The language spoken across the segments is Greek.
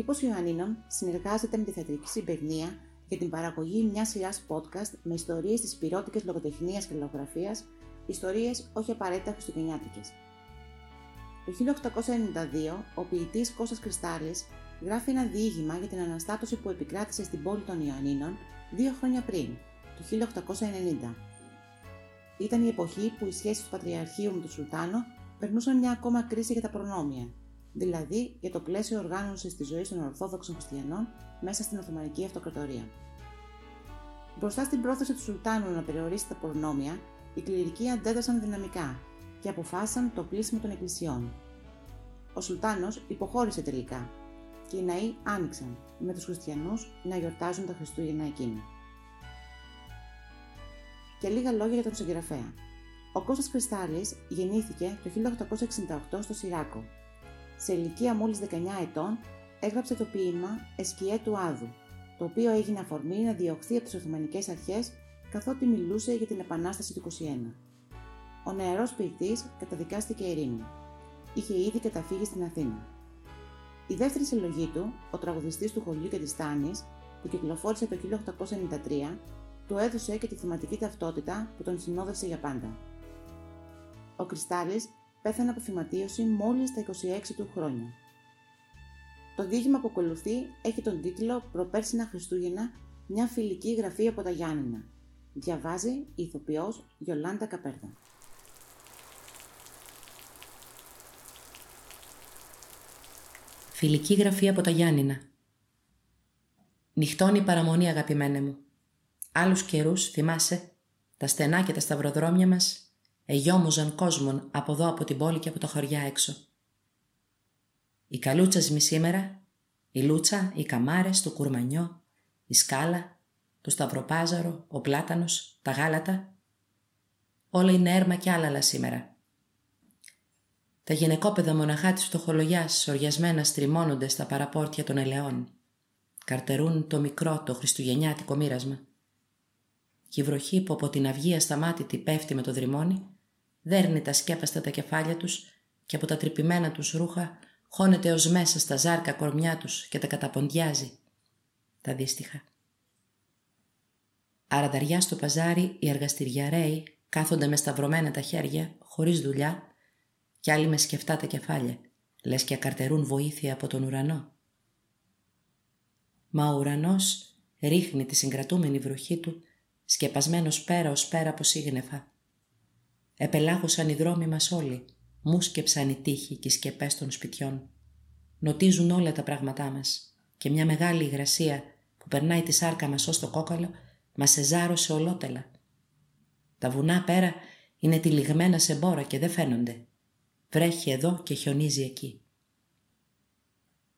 τύπος Ιωαννίνων συνεργάζεται με τη θεατρική συμπεγνία για την παραγωγή μιας σειράς podcast με ιστορίες της πυρότικης λογοτεχνίας και λογογραφίας, ιστορίες όχι απαραίτητα χριστουγεννιάτικες. Το 1892, ο ποιητής Κώστας Κρυστάλλης γράφει ένα διήγημα για την αναστάτωση που επικράτησε στην πόλη των Ιωαννίνων δύο χρόνια πριν, το 1890. Ήταν η εποχή που οι σχέσεις του Πατριαρχείου με τον Σουλτάνο περνούσαν μια ακόμα κρίση για τα προνόμια, δηλαδή για το πλαίσιο οργάνωσης της ζωής των Ορθόδοξων Χριστιανών μέσα στην Οθωμανική Αυτοκρατορία. Μπροστά στην πρόθεση του Σουλτάνου να περιορίσει τα προνόμια, οι κληρικοί αντέδρασαν δυναμικά και αποφάσισαν το πλήσιμο των εκκλησιών. Ο Σουλτάνος υποχώρησε τελικά και οι ναοί άνοιξαν με τους χριστιανούς να γιορτάζουν τα Χριστούγεννα εκείνα. Και λίγα λόγια για τον συγγραφέα. Ο Κώστας Κρυστάλλης γεννήθηκε το 1868 στο Σιράκο. Σε ηλικία μόλις 19 ετών έγραψε το ποίημα «Εσκιέ του Άδου», το οποίο έγινε αφορμή να διωχθεί από τις Οθωμανικές αρχές καθότι μιλούσε για την Επανάσταση του 21. Ο νεαρός ποιητής καταδικάστηκε ειρήνη. Είχε ήδη καταφύγει στην Αθήνα. Η δεύτερη συλλογή του, ο τραγουδιστής του χωριού και της Τάνης, που κυκλοφόρησε το 1893, του έδωσε και τη θεματική ταυτότητα που τον συνόδευσε για πάντα. Ο Κρυστάλλης πέθανε από θυματίωση μόλις στα 26 του χρόνια. Το δίγημα που ακολουθεί έχει τον τίτλο «Προπέρσινα Χριστούγεννα, μια φιλική γραφή από τα Γιάννηνα». Διαβάζει η ηθοποιός Γιολάντα Καπέρδα. Φιλική γραφή από τα Γιάννηνα. Νυχτώνει η παραμονή αγαπημένε μου. Άλλους καιρούς, θυμάσαι, τα στενά και τα σταυροδρόμια μας εγιόμουζαν κόσμον από εδώ από την πόλη και από τα χωριά έξω. Η καλούτσα σήμερα, η λούτσα, οι καμάρες, το κουρμανιό, η σκάλα, το σταυροπάζαρο, ο πλάτανος, τα γάλατα. Όλα είναι έρμα και άλλα σήμερα. Τα γυναικόπαιδα μοναχά της φτωχολογιάς οριασμένα στριμώνονται στα παραπόρτια των ελαιών. Καρτερούν το μικρό, το χριστουγεννιάτικο μοίρασμα. Και η βροχή που από την αυγή ασταμάτητη πέφτει με το δρυμόνι, δέρνει τα σκέπαστα τα κεφάλια τους και από τα τρυπημένα τους ρούχα χώνεται ως μέσα στα ζάρκα κορμιά τους και τα καταποντιάζει. Τα δύστιχα. Αρανταριά στο παζάρι οι εργαστηριαρέοι κάθονται με σταυρωμένα τα χέρια, χωρίς δουλειά κι άλλοι με σκεφτά τα κεφάλια, λες και ακαρτερούν βοήθεια από τον ουρανό. Μα ο ουρανός ρίχνει τη συγκρατούμενη βροχή του, σκεπασμένος πέρα ως πέρα από σύγνεφα. Επελάγωσαν οι δρόμοι μας όλοι, μουσκεψαν οι τείχοι και οι σκεπές των σπιτιών. Νοτίζουν όλα τα πράγματά μας και μια μεγάλη υγρασία που περνάει τη σάρκα μας ως το κόκαλο μας εζάρωσε ολότελα. Τα βουνά πέρα είναι τυλιγμένα σε μπόρα και δεν φαίνονται. Βρέχει εδώ και χιονίζει εκεί.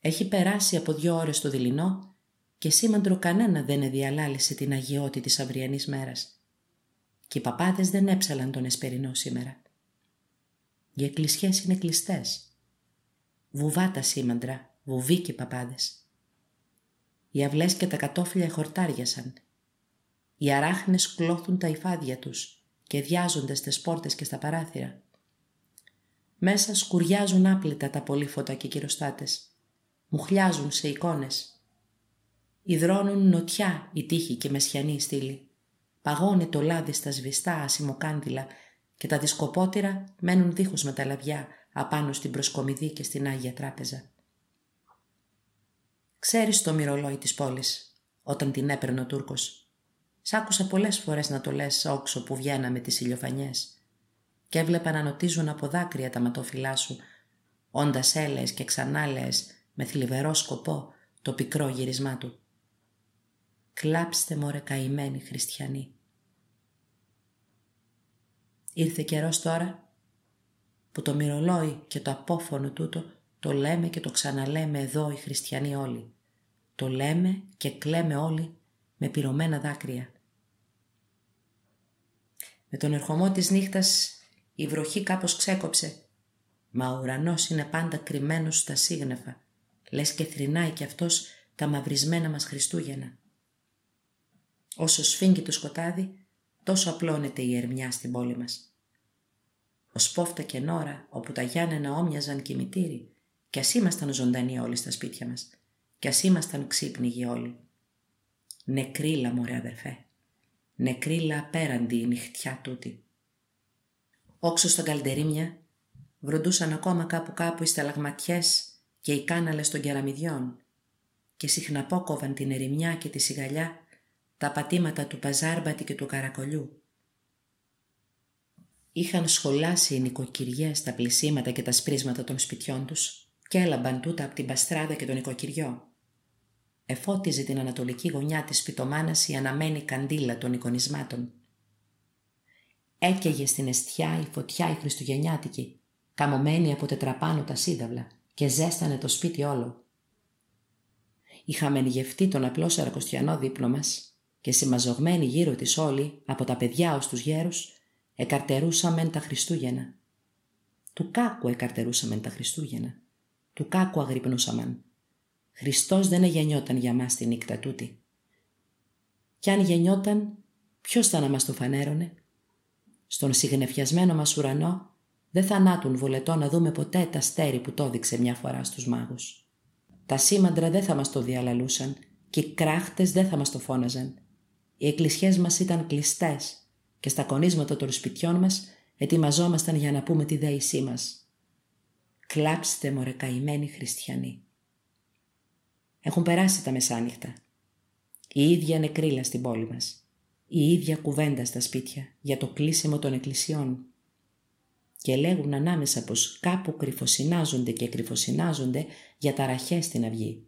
Έχει περάσει από δύο ώρες το δειλινό και σήμαντρο κανένα δεν διαλάλησε την αγιώτη της αυριανής μέρας. Και οι παπάδες δεν έψαλαν τον εσπερινό σήμερα. Οι εκκλησιές είναι κλειστές. Βουβά τα σήμαντρα, βουβοί και οι παπάδες. Οι αυλές και τα κατόφλια χορτάριασαν. Οι αράχνες κλώθουν τα υφάδια τους και διάζονται στις πόρτες και στα παράθυρα. Μέσα σκουριάζουν άπλυτα τα πολύφωτα και κυροστάτες. Μουχλιάζουν σε εικόνες. Ιδρώνουν νοτιά η τύχη και μεσιανή στήλη. Παγώνει το λάδι στα σβηστά ασημοκάνδυλα και τα δισκοπότηρα μένουν δίχως με τα λαβιά απάνω στην προσκομιδή και στην Άγια Τράπεζα. Ξέρεις το μυρολόι της πόλης, όταν την έπαιρνε ο Τούρκος. Σ' άκουσα πολλές φορές να το λες όξο που βγαίναμε τις ηλιοφανιές και έβλεπα να νοτίζουν από δάκρυα τα ματόφυλά σου, όντας έλεες και ξανάλεες με θλιβερό σκοπό το πικρό γυρισμά του. Κλάψτε μωρέ καημένοι χριστιανοί. Ήρθε καιρός τώρα που το μυρολόι και το απόφωνο τούτο το λέμε και το ξαναλέμε εδώ οι χριστιανοί όλοι. Το λέμε και κλαίμε όλοι με πυρωμένα δάκρυα. Με τον ερχομό της νύχτας η βροχή κάπως ξέκοψε, μα ο ουρανός είναι πάντα κρυμμένος στα σύγνεφα, λες και θρυνάει κι αυτός τα μαυρισμένα μας Χριστούγεννα. Όσο σφίγγει το σκοτάδι, τόσο απλώνεται η ερμιά στην πόλη μας. Ο σπόφτα και νόρα, όπου τα Γιάννενα όμοιαζαν κημητήρι, κι ας ήμασταν ζωντανοί όλοι στα σπίτια μας, κι ας ήμασταν ξύπνιγοι όλοι. Νεκρίλα μωρέ αδερφέ, νεκρίλα απέραντη η νυχτιά τούτη. Όξω στα καλντερίμια βροντούσαν ακόμα κάπου κάπου οι σταλαγματιές και οι κάναλες των κεραμιδιών και συχναπόκοβαν την ερημιά και τη σιγαλιά τα πατήματα του παζάρμπατη και του καρακολιού. Είχαν σχολάσει οι νοικοκυριές τα πλησίματα και τα σπρίσματα των σπιτιών τους και έλαμπαν τούτα από την παστράδα και τον νοικοκυριό. Εφώτιζε την ανατολική γωνιά της σπιτομάνας η αναμένη καντήλα των εικονισμάτων. Έκαιγε στην αιστιά η φωτιά η χριστουγεννιάτικη, καμωμένη από τετραπάνω τα σύνταυλα και ζέστανε το σπίτι όλο. Είχαμε γευτεί τον απλό σαρακοστιανό δίπλο μας και συμμαζογμένοι γύρω της όλοι, από τα παιδιά ως τους γέρους, εκαρτερούσαμεν τα Χριστούγεννα. Του κάκου εκαρτερούσαμεν τα Χριστούγεννα. Του κάκου αγρυπνούσαμεν. Χριστός δεν γεννιόταν για μας τη νύχτα τούτη. Κι αν γεννιόταν, ποιος θα να μας το φανέρωνε; Στον συγνεφιασμένο μας ουρανό δεν θανάτουν βολετό να δούμε ποτέ τα στέρι που το έδειξε μια φορά στους μάγους. Τα σήμαντρα δεν θα μας το διαλαλούσαν και οι κράχτες δεν θα μας το φώναζαν. Οι εκκλησιές μας ήταν κλειστές και στα κονίσματα των σπιτιών μας ετοιμαζόμασταν για να πούμε τη δέησή μας. Κλάψτε μωρέ καημένοι χριστιανοί. Έχουν περάσει τα μεσάνυχτα. Η ίδια νεκρίλα στην πόλη μας. Η ίδια κουβέντα στα σπίτια για το κλείσιμο των εκκλησιών. Και λέγουν ανάμεσα πως κάπου κρυφοσυνάζονται και κρυφοσυνάζονται για ταραχές στην αυγή.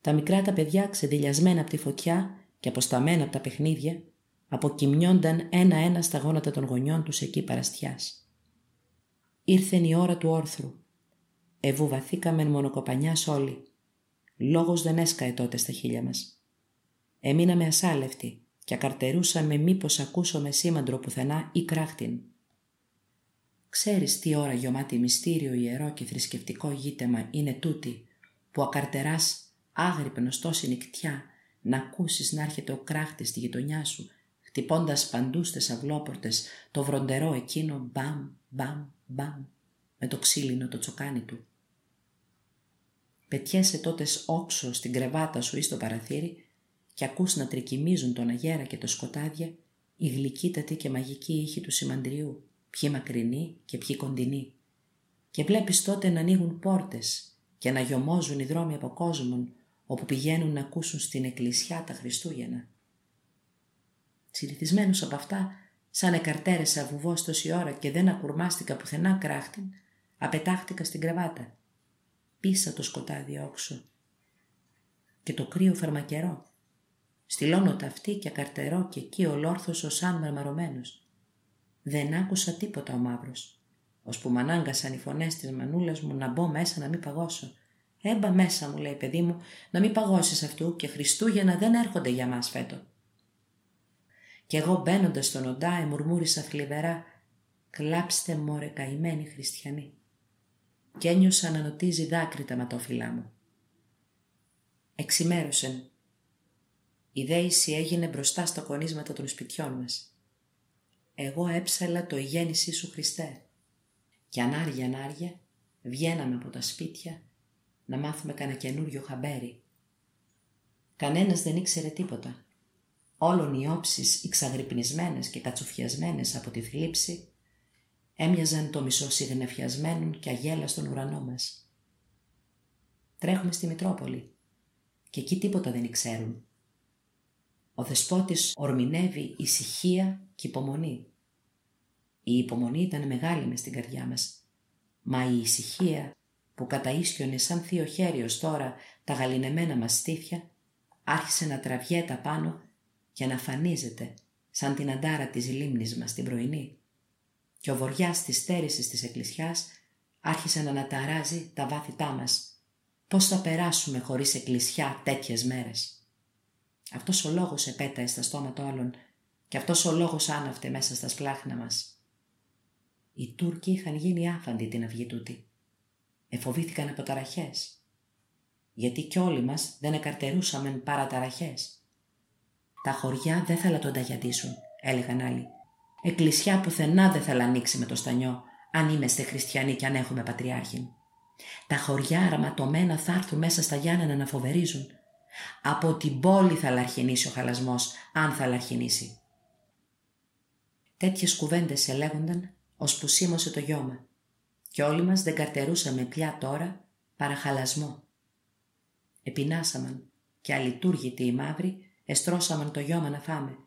Τα μικρά τα παιδιά ξεδιλιασμένα από τη φωτιά και αποσταμένα από τα παιχνίδια αποκοιμιόνταν ένα-ένα στα γόνατα των γονιών τους εκεί παραστιάς. Ήρθεν η ώρα του όρθρου. Ευουβαθήκαμεν μονοκοπανιάς όλοι. Λόγος δεν έσκαε τότε στα χείλια μας. Έμείναμε ασάλευτοι και ακαρτερούσαμε μήπως ακούσουμε σήμαντρο πουθενά ή κράχτην. Ξέρεις τι ώρα γεμάτη μυστήριο ιερό και θρησκευτικό γήτεμα είναι τούτη που ακαρτεράς άγρυπνος τόση νυχτιά να ακούσεις να έρχεται ο κράχτης στη γειτονιά σου χτυπώντας παντούς στις αυλόπορτες το βροντερό εκείνο μπαμ, μπαμ, μπαμ, με το ξύλινο το τσοκάνι του. Πετιέσαι τότε όξο στην κρεβάτα σου ή στο παραθύρι και ακούς να τρικυμίζουν τον αγέρα και το σκοτάδια η γλυκύτατη και μαγική ήχη του σημαντριού, ποιοι μακρινοί και ποιοι κοντινοί. Και βλέπεις τότε να ανοίγουν πόρτες και να γιωμόζουν οι δρόμοι από κόσμον όπου πηγαίνουν να ακούσουν στην εκκλησιά τα Χριστούγεννα. Συνηθισμένος από αυτά, σαν εκαρτέρεσα βουβός τόση ώρα και δεν ακουρμάστηκα πουθενά κράχτην, απετάχτηκα στην κρεβάτα. Πίσα το σκοτάδι όξω. Και το κρύο φαρμακερό. Στυλώνω ταυτί και ακαρτερό και εκεί ολόρθωσο σαν μαρμαρωμένος. Δεν άκουσα τίποτα ο μαύρος. Ώσπου μ' ανάγκασαν οι φωνές της μανούλας μου να μπω μέσα να μην παγώσω. Έμπα μέσα μου λέει παιδί μου να μην παγώσεις αυτού και Χριστούγεννα δεν έρχονται για μας φέτο. Κι εγώ μπαίνοντας στον οντά εμουρμούρισα θλιβερά «Κλάψτε μωρέ καημένοι χριστιανοί» και ένιωσα να νοτίζει δάκρυ τα ματόφυλά μου. Εξημέρωσεν. Η δέηση έγινε μπροστά στα κονίσματα των σπιτιών μας. Εγώ έψαλα το «Η γέννησή σου Χριστέ» και ανάρια ανάρια βγαίναμε από τα σπίτια να μάθουμε κανένα καινούριο χαμπέρι. Κανένας δεν ήξερε τίποτα όλων οι όψεις εξαγρυπνισμένες και κατσουφιασμένες από τη θλίψη, έμοιαζαν το μισό συγνεφιασμένων και αγέλαστον ουρανό μας. Τρέχουμε στη Μητρόπολη και εκεί τίποτα δεν ξέρουν. Ο δεσπότης ορμηνεύει ησυχία και υπομονή. Η υπομονή ήταν μεγάλη μες στην καρδιά μας, μα η ησυχία που καταΐσκιονε σαν θείο χέρι ως τώρα τα γαλινεμένα μας στήθια, άρχισε να τραβιέται πάνω και να φανίζεται σαν την αντάρα της λίμνης μας την πρωινή και ο βοριάς της στέρησης της εκκλησιάς άρχισε να αναταράζει τα βάθητά μας. Πώς θα περάσουμε χωρίς εκκλησιά τέτοιες μέρες; Αυτός ο λόγος επέταε στα στόματα όλων και αυτός ο λόγος άναυτε μέσα στα σπλάχνα μας. Οι Τούρκοι είχαν γίνει άφαντοι την αυγή τούτη. Εφοβήθηκαν από ταραχές. Γιατί κι όλοι μας δεν εκαρτερούσαμεν παραταραχές. Τα χωριά δεν θα τον ταγιαντήσουν, έλεγαν άλλοι. Εκκλησιά πουθενά δεν θα ανοίξει με το στανιό, αν είμαστε χριστιανοί και αν έχουμε πατριάρχην. Τα χωριά αραματωμένα θα έρθουν μέσα στα Γιάννενα να φοβερίζουν. Από την πόλη θα λαρχινήσει ο χαλασμός, αν θα λαρχινήσει. Τέτοιες κουβέντες ελέγονταν, που σίμωσε το γιώμα. Και όλοι μας δεν καρτερούσαμε πια τώρα παραχαλασμό. Επινάσαμαν και αλειτούργητοι οι μαύροι εστρώσαμαν το γιώμα να φάμε.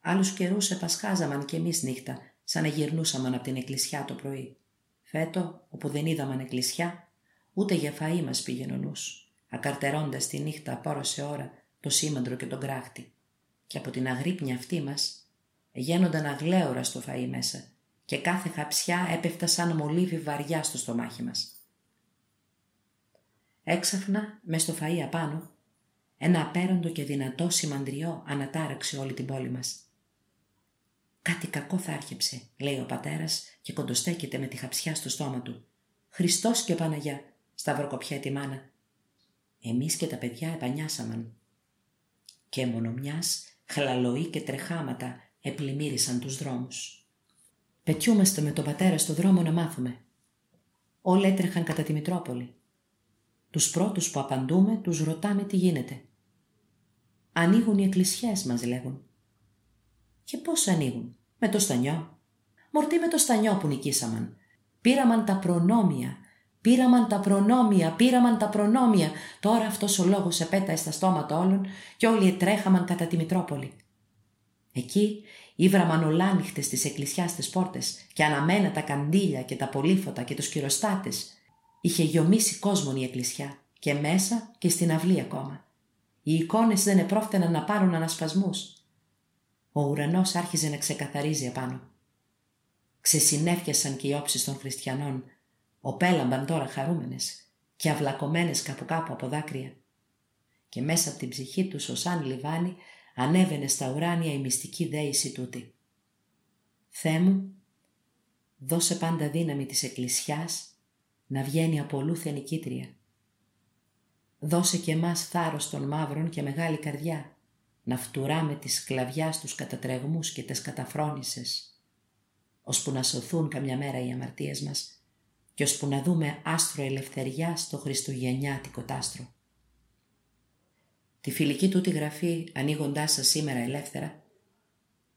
Άλλους καιρούς επασχάζαμαν κι εμείς νύχτα, σαν να γυρνούσαμαν από την εκκλησιά το πρωί. Φέτο, όπου δεν είδαμαν εκκλησιά, ούτε για φαΐ μας πήγαινε ο νους, ακαρτερώντας τη νύχτα από σε ώρα το σήμαντρο και τον κράχτη. Και από την αγρύπνια αυτή μας γένονταν αγλέωρα στο φαΐ μέσα και κάθε χαψιά έπεφτα σαν μολύβι βαριά στο στομάχι μας. Έξαφνα, με στο φαΐ απάνω, ένα απέραντο και δυνατό σημαντριό ανατάραξε όλη την πόλη μας. Κάτι κακό θα άρχιψε, λέει ο πατέρας και κοντοστέκεται με τη χαψιά στο στόμα του. Χριστός και Παναγιά, σταυροκοπιά τη μάνα. Εμείς και τα παιδιά επανιάσαμαν. Και μόνο μιας χλαλοή και τρεχάματα επλημμύρισαν τους δρόμους. Πετιούμαστε με τον πατέρα στο δρόμο να μάθουμε. Όλοι έτρεχαν κατά τη Μητρόπολη. Τους πρώτους που απαντούμε τους ρωτάμε τι γίνεται. Ανοίγουν οι εκκλησιές μας λέγουν. Και πώς ανοίγουν; Με το στανιό. Μορτή με το στανιό που νικήσαμαν. Πήραμαν τα προνόμια. Πήραμαν τα προνόμια, πήραμαν τα προνόμια. Τώρα αυτός ο λόγος επέταε στα στόματα όλων και όλοι ετρέχαμαν κατά τη Μητρόπολη. Εκεί ήβραμαν ολάνυχτες τις εκκλησιάς τις πόρτες και αναμένα τα καντήλια και τα πολύφωτα και τους κυροστάτες. Είχε γιομίσει κόσμον η εκκλησιά και μέσα και στην αυλή ακόμα. Οι εικόνες δεν επρόφτεναν να πάρουν ανασπασμούς. Ο ουρανός άρχιζε να ξεκαθαρίζει απάνω. Ξεσυνέφιασαν και οι όψεις των χριστιανών, οπέλαμπαν τώρα χαρούμενες και αυλακωμένες κάπου κάπου από δάκρυα. Και μέσα από την ψυχή τους ο σαν λιβάνι ανέβαινε στα ουράνια η μυστική δέηση τούτη. Θεέ μου, δώσε πάντα δύναμη της Εκκλησιάς να βγαίνει από ολούθενη κήτρια. Δώσε και εμάς θάρρος των μαύρων και μεγάλη καρδιά να φτουράμε τη σκλαβιάς τους κατατρεγμούς και τις καταφρόνησες, ώσπου να σωθούν καμιά μέρα οι αμαρτίες μας και ώσπου να δούμε άστρο ελευθεριά στο χριστουγεννιάτικο τάστρο. Τη φιλική του τη γραφή, ανοίγοντάς σας σήμερα ελεύθερα,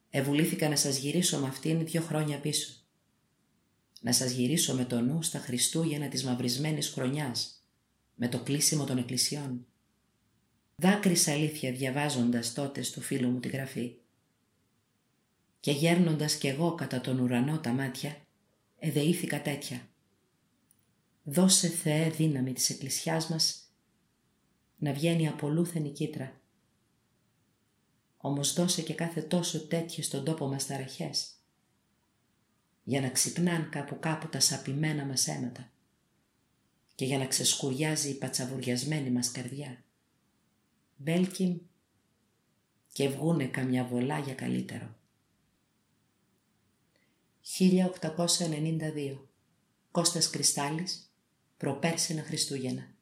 ευουλήθηκα να σας γυρίσω με αυτήν δύο χρόνια πίσω. Να σας γυρίσω με το νου στα Χριστούγεννα της μαυρισμένης χρονιάς, με το κλείσιμο των εκκλησιών. Δάκρυσα αλήθεια διαβάζοντας τότε στο φίλο μου τη γραφή. Και γέρνοντας κι εγώ κατά τον ουρανό τα μάτια, εδεήθηκα τέτοια. Δώσε Θεέ δύναμη της εκκλησιάς μας να βγαίνει απολούθενη κίτρα. Όμως δώσε και κάθε τόσο τέτοιες στον τόπο μας ταραχές, για να ξυπνάν κάπου κάπου τα σαπημένα μας αίματα και για να ξεσκουριάζει η πατσαβουριασμένη μας καρδιά. Μπέλκιν και βγούνε καμιά βολά για καλύτερο. 1892 Κώστας Κρυστάλλης Προπέρσινα Χριστούγεννα